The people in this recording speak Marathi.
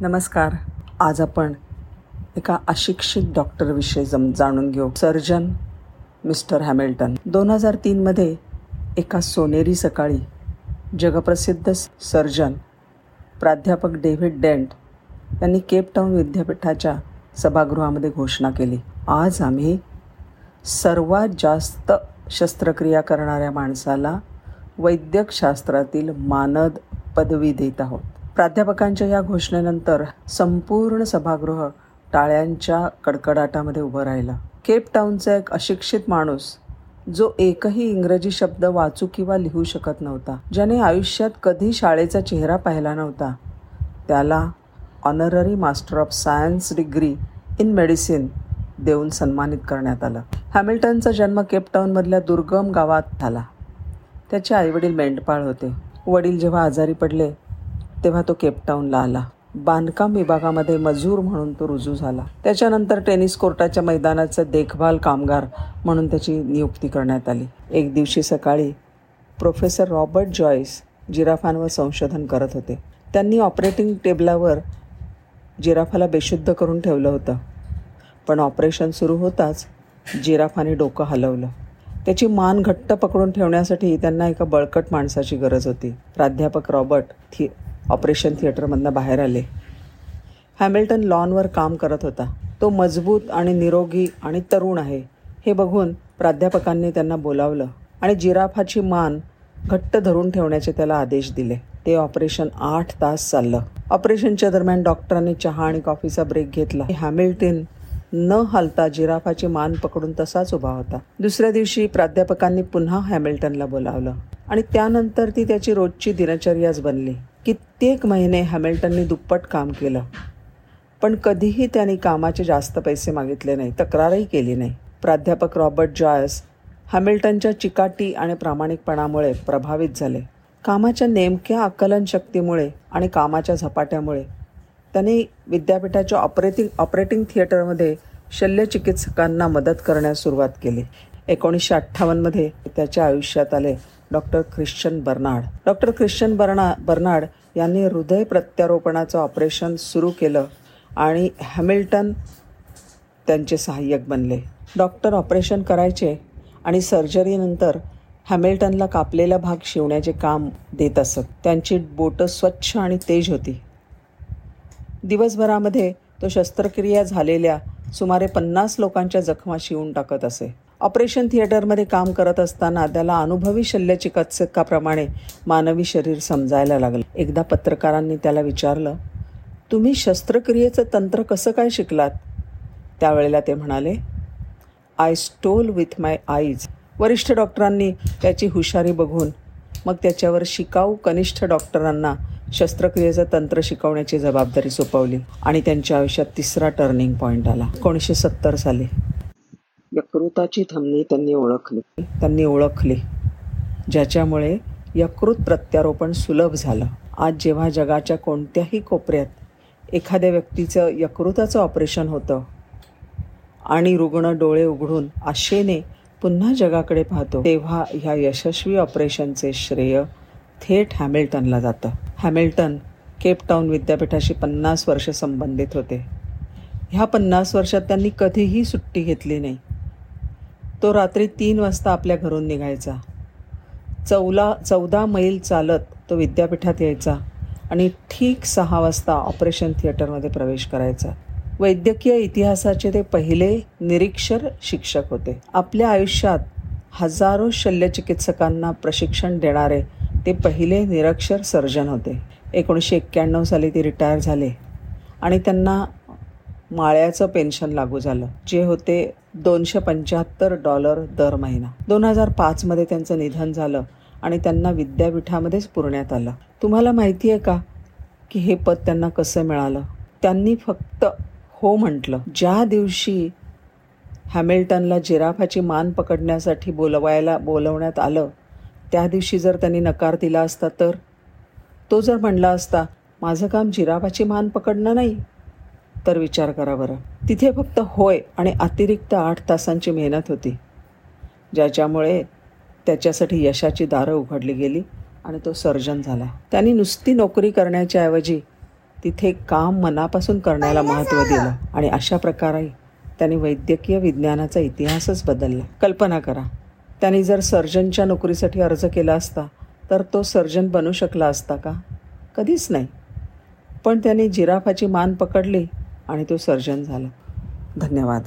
नमस्कार. आज आपण एका अशिक्षित डॉक्टरविषयी जम जाणून घेऊ. Surgeon mister Hamilton. दोन हजार तीनमध्ये एका सोनेरी सकाळी जगप्रसिद्ध सर्जन प्राध्यापक डेव्हिड डेंट यांनी केपटाऊन विद्यापीठाच्या सभागृहामध्ये घोषणा केली. आज आम्ही सर्वात जास्त शस्त्रक्रिया करणाऱ्या माणसाला वैद्यकशास्त्रातील मानद पदवी देत आहोत. प्राध्यापकांच्या या घोषणेनंतर संपूर्ण सभागृह टाळ्यांच्या कडकडाटामध्ये उभं राहिलं. केपटाऊनचा एक अशिक्षित माणूस जो एकही इंग्रजी शब्द वाचू किंवा लिहू शकत नव्हता ज्याने आयुष्यात कधी शाळेचा चेहरा पाहिला नव्हता त्याला honorary master of science degree in medicine देऊन सन्मानित करण्यात आलं. हॅमिल्टनचा जन्म केपटाऊनमधल्या दुर्गम गावात झाला. त्याचे आईवडील मेंढपाळ होते. वडील जेव्हा आजारी पडले तेव्हा तो केपटाऊनला आला. बांधकाम विभागामध्ये मजूर म्हणून तो रुजू झाला. त्याच्यानंतर टेनिस कोर्टाच्या मैदानाचं देखभाल कामगार म्हणून त्याची नियुक्ती करण्यात आली. एक दिवशी सकाळी प्रोफेसर रॉबर्ट जॉईस जिराफांवर संशोधन करत होते. त्यांनी ऑपरेटिंग टेबलावर जिराफाला बेशुद्ध करून ठेवलं होतं. पण ऑपरेशन सुरू होताच जिराफाने डोकं हलवलं. त्याची मान घट्ट पकडून ठेवण्यासाठी त्यांना एका बळकट माणसाची गरज होती. प्राध्यापक रॉबर्ट थि ऑपरेशन थिएटरमधनं बाहेर आले. हॅमिल्टन लॉनवर काम करत होता. तो मजबूत आणि निरोगी आणि तरुण आहे. हे बघून प्राध्यापकांनी त्यांना बोलावलं आणि जिराफाची मान घट्ट धरून ठेवण्याचे त्याला आदेश दिले. ते ऑपरेशन आठ तास चाललं. ऑपरेशनच्या दरम्यान डॉक्टरांनी चहा आणि कॉफीचा ब्रेक घेतला. हॅमिल्टन न हलता जिराफाची मान पकडून तसाच उभा होता. दुसऱ्या दिवशी प्राध्यापकांनी पुन्हा हॅमिल्टनला बोलावलं. आणि त्यानंतर ती त्याची रोजची दिनचर्याच बनली. कित्येक महिने हॅमिल्टननी दुप्पट काम केलं. पण कधीही त्यांनी कामाचे जास्त पैसे मागितले नाही तक्रारही केली नाही. प्राध्यापक रॉबर्ट जॉयस हॅमिल्टनच्या चिकाटी आणि प्रामाणिकपणामुळे प्रभावित झाले. कामाच्या नेमक्या आकलन शक्तीमुळे आणि कामाच्या झपाट्यामुळे त्यांनी विद्यापीठाच्या ऑपरेटिंग ऑपरेटिंग थिएटरमध्ये शल्यचिकित्सकांना मदत करण्यास सुरुवात केली. एकोणीसशे अठ्ठावन्नमध्ये त्याच्या आयुष्यात आले doctor Christian Barnard. Doctor Christian Barna Barnard यांनी हृदय प्रत्यारोपणाचं ऑपरेशन सुरू केलं आणि हॅमिल्टन त्यांचे सहाय्यक बनले. डॉक्टर ऑपरेशन करायचे आणि सर्जरीनंतर हॅमिल्टनला कापलेला भाग शिवण्याचे काम देत असत. त्यांची बोटं स्वच्छ आणि तेज होती. दिवसभरामध्ये तो शस्त्रक्रिया झालेल्या सुमारे पन्नास लोकांच्या जखमा शिवून टाकत असे. ऑपरेशन थिएटरमध्ये काम करत असताना त्याला अनुभवी शल्यचिकित्सकाप्रमाणे मानवी शरीर समजायला लागलं. एकदा पत्रकारांनी त्याला विचारलं तुम्ही शस्त्रक्रियेचं तंत्र कसं काय शिकलात? त्यावेळेला ते म्हणाले I stole with my eyes वरिष्ठ डॉक्टरांनी त्याची हुशारी बघून मग त्याच्यावर शिकाऊ कनिष्ठ डॉक्टरांना शस्त्रक्रियेचं तंत्र शिकवण्याची जबाबदारी सोपवली आणि त्यांच्या आयुष्यात तिसरा टर्निंग पॉईंट आला. एकोणीसशे सत्तर साली. यकृताची धमनी त्यांनी ओळखली. त्यांनी ओळखली ज्याच्यामुळे यकृत प्रत्यारोपण सुलभ झालं. आज जेव्हा जगाच्या कोणत्याही कोपऱ्यात एखाद्या व्यक्तीचं यकृताचं ऑपरेशन होतं आणि रुग्ण डोळे उघडून आशेने पुन्हा जगाकडे पाहतो तेव्हा ह्या यशस्वी ऑपरेशनचे श्रेय थेट हॅमिल्टनला जातं. हॅमिल्टन केपटाऊन विद्यापीठाशी पन्नास वर्ष संबंधित होते. ह्या पन्नास वर्षात त्यांनी कधीही सुट्टी घेतली नाही. तो रात्री तीन वाजता आपल्या घरून निघायचा. चौला चौदा मैल चालत तो विद्यापीठात यायचा आणि ठीक सहा वाजता ऑपरेशन थिएटरमध्ये प्रवेश करायचा. वैद्यकीय इतिहासाचे ते पहिले निरीक्षर शिक्षक होते. आपल्या आयुष्यात हजारो शल्यचिकित्सकांना प्रशिक्षण देणारे ते पहिले निरक्षर सर्जन होते. एकोणीसशे एक्क्याण्णव साली ते रिटायर झाले आणि त्यांना माळ्याचं पेन्शन लागू झालं. जे होते दोनशे पंच्याहत्तर डॉलर दर महिना. दोन हजार पाचमध्ये त्यांचं निधन झालं आणि त्यांना विद्यापीठामध्येच पुरण्यात आलं. तुम्हाला माहिती आहे का की हे पद त्यांना कसं मिळालं? त्यांनी फक्त हो म्हटलं. ज्या दिवशी हॅमिल्टनला जिराफाची मान पकडण्यासाठी बोलवायला बोलवण्यात आलं त्या दिवशी जर त्यांनी नकार दिला असता तर? तो जर म्हणला असता माझं काम जिराफाची मान पकडणं नाही तर विचार करा बरं. तिथे फक्त होय आणि अतिरिक्त आठ तासांची मेहनत होती ज्याच्यामुळे त्याच्यासाठी यशाची दारं उघडली गेली आणि तो सर्जन झाला. त्यांनी नुसती नोकरी करण्याच्या ऐवजी तिथे काम मनापासून करण्याला महत्त्व दिलं आणि अशा प्रकारे त्याने वैद्यकीय विज्ञानाचा इतिहासच बदलला. कल्पना करा त्याने जर सर्जनच्या नोकरीसाठी अर्ज केला असता तर तो सर्जन बनू शकला असता का? कधीच नाही. पण त्याने जिराफाची मान पकडली आणि तो सर्जन झाला. धन्यवाद.